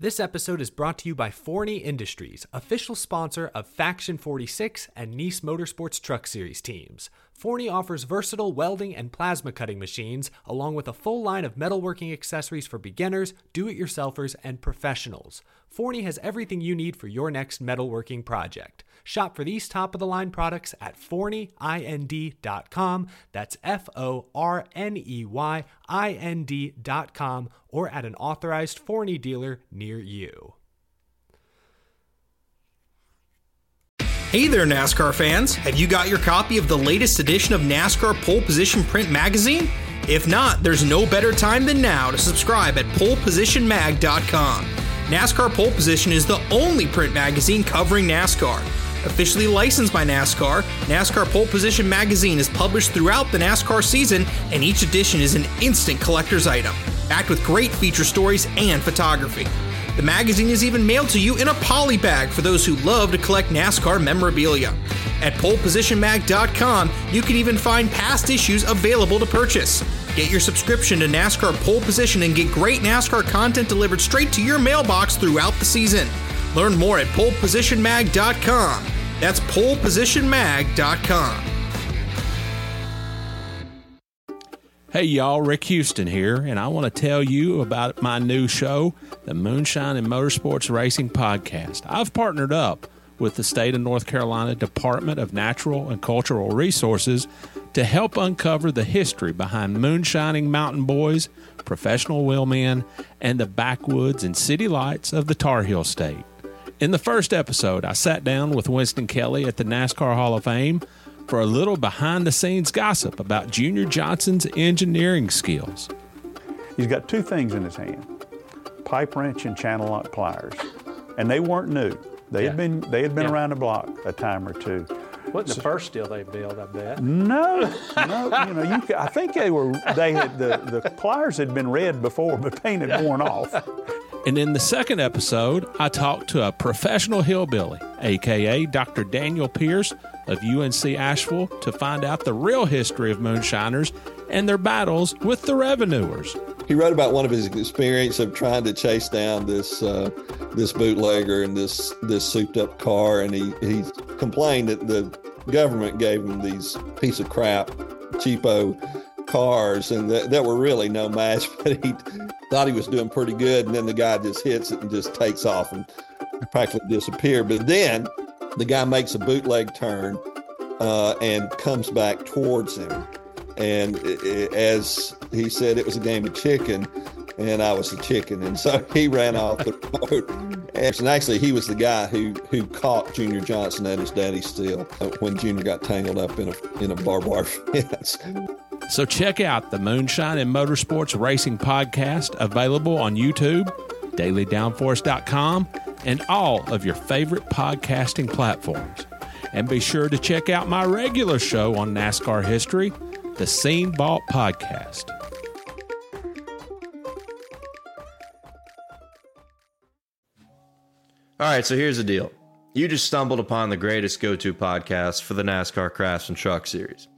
This episode is brought to you by Forney Industries, official sponsor of Faction 46 and Niece Motorsports Truck Series teams. Forney offers versatile welding and plasma cutting machines, along with a full line of metalworking accessories for beginners, do it yourselfers, and professionals. Forney has everything you need for your next metalworking project. Shop for these top of the line products at forneyind.com. That's F O R N E Y I N D.com or at an authorized Forney dealer near you. Hey there, NASCAR fans! Have you got your copy of the latest edition of NASCAR Pole Position Print Magazine? If not, there's no better time than now to subscribe at polepositionmag.com. NASCAR Pole Position is the only print magazine covering NASCAR. Officially licensed by NASCAR, NASCAR Pole Position magazine is published throughout the NASCAR season, and each edition is an instant collector's item, packed with great feature stories and photography. The magazine is even mailed to you in a poly bag for those who love to collect NASCAR memorabilia. At polepositionmag.com, you can even find past issues available to purchase. Get your subscription to NASCAR Pole Position and get great NASCAR content delivered straight to your mailbox throughout the season. Learn more at polepositionmag.com. That's polepositionmag.com. Hey y'all, Rick Houston here, and I want to tell you about my new show, the Moonshine and Motorsports Racing Podcast. I've partnered up with the state of North Carolina Department of Natural and Cultural Resources to help uncover the history behind moonshining mountain boys, professional wheelmen, and the backwoods and city lights of the Tar Heel State. In the first episode, I sat down with Winston Kelley at the NASCAR Hall of Fame for a little behind the scenes gossip about Junior Johnson's engineering skills. He's got two things in his hand pipe wrench and channel lock pliers. And they weren't new. They Yeah. had been they had been Yeah. around the block a time or two. Wasn't the first deal they built, I bet. No, no, you know, you, I think they were they had the, the pliers had been red before, but paint had worn off. And in the second episode, I talked to a professional hillbilly, aka Dr. Daniel Pierce of UNC Asheville, to find out the real history of moonshiners and their battles with the revenuers. He wrote about one of his experience of trying to chase down this uh, this bootlegger in this this souped up car, and he he complained that the government gave him these piece of crap, cheapo cars, and that, that were really no match. But he thought he was doing pretty good, and then the guy just hits it and just takes off and practically disappear. But then the guy makes a bootleg turn uh, and comes back towards him. And i- i- as he said, it was a game of chicken, and I was the chicken. And so he ran off the road. And actually, he was the guy who, who caught Junior Johnson at his daddy's uh, when Junior got tangled up in a, in a barbed wire fence. So check out the Moonshine and Motorsports Racing Podcast, available on YouTube, dailydownforce.com, and all of your favorite podcasting platforms. And be sure to check out my regular show on NASCAR history, the Scene Vault Podcast. All right, so here's the deal. You just stumbled upon the greatest go to podcast for the NASCAR Craftsman Truck Series.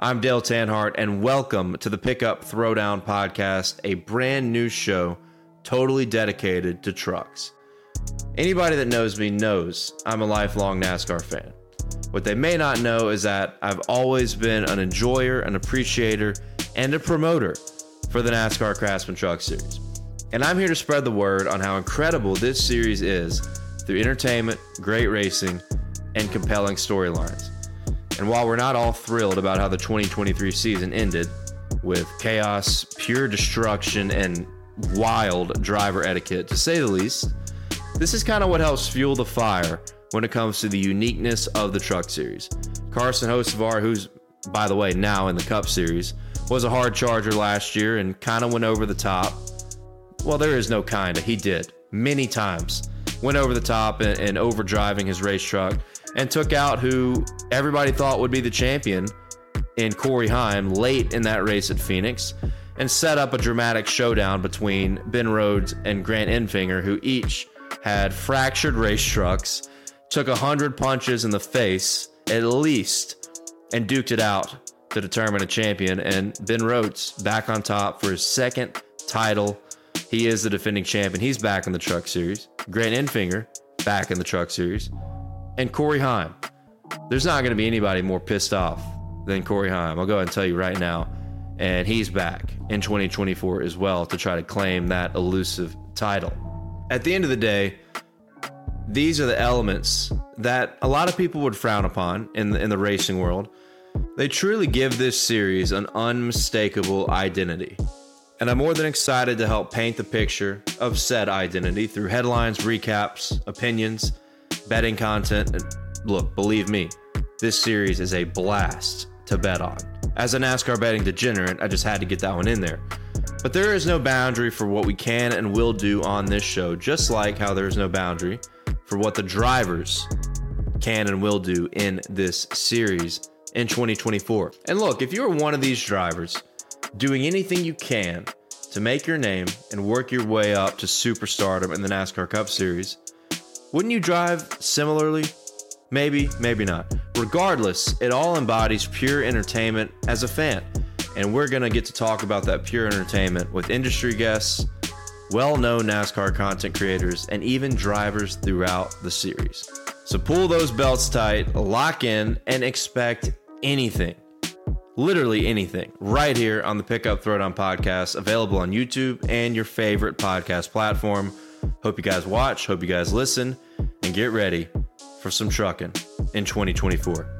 I'm Dale Tanhardt, and welcome to the Pickup Throwdown Podcast, a brand new show totally dedicated to trucks. Anybody that knows me knows I'm a lifelong NASCAR fan. What they may not know is that I've always been an enjoyer, an appreciator, and a promoter for the NASCAR Craftsman Truck Series. And I'm here to spread the word on how incredible this series is through entertainment, great racing, and compelling storylines. And while we're not all thrilled about how the 2023 season ended with chaos, pure destruction, and wild driver etiquette, to say the least, this is kind of what helps fuel the fire when it comes to the uniqueness of the truck series. Carson Hocevar, who's, by the way, now in the Cup Series, was a hard charger last year and kind of went over the top. Well, there is no kind of. He did many times. Went over the top and, and over driving his race truck and took out who everybody thought would be the champion in Corey Heim late in that race at Phoenix and set up a dramatic showdown between Ben Rhodes and Grant Enfinger, who each had fractured race trucks, took a hundred punches in the face at least, and duked it out to determine a champion. And Ben Rhodes back on top for his second title He is the defending champion. He's back in the Truck Series. Grant Enfinger back in the Truck Series, and Corey Heim. There's not going to be anybody more pissed off than Corey Heim. I'll go ahead and tell you right now. And he's back in 2024 as well to try to claim that elusive title. At the end of the day, these are the elements that a lot of people would frown upon in the, in the racing world. They truly give this series an unmistakable identity. And I'm more than excited to help paint the picture of said identity through headlines, recaps, opinions, betting content. And look, believe me, this series is a blast to bet on. As a NASCAR betting degenerate, I just had to get that one in there. But there is no boundary for what we can and will do on this show, just like how there is no boundary for what the drivers can and will do in this series in 2024. And look, if you're one of these drivers doing anything you can to make your name and work your way up to superstardom in the NASCAR Cup Series, wouldn't you drive similarly? Maybe, maybe not. Regardless, it all embodies pure entertainment as a fan. And we're going to get to talk about that pure entertainment with industry guests, well known NASCAR content creators, and even drivers throughout the series. So pull those belts tight, lock in, and expect anything. Literally anything, right here on the Pickup Throwdown podcast, available on YouTube and your favorite podcast platform. Hope you guys watch, hope you guys listen, and get ready for some trucking in 2024.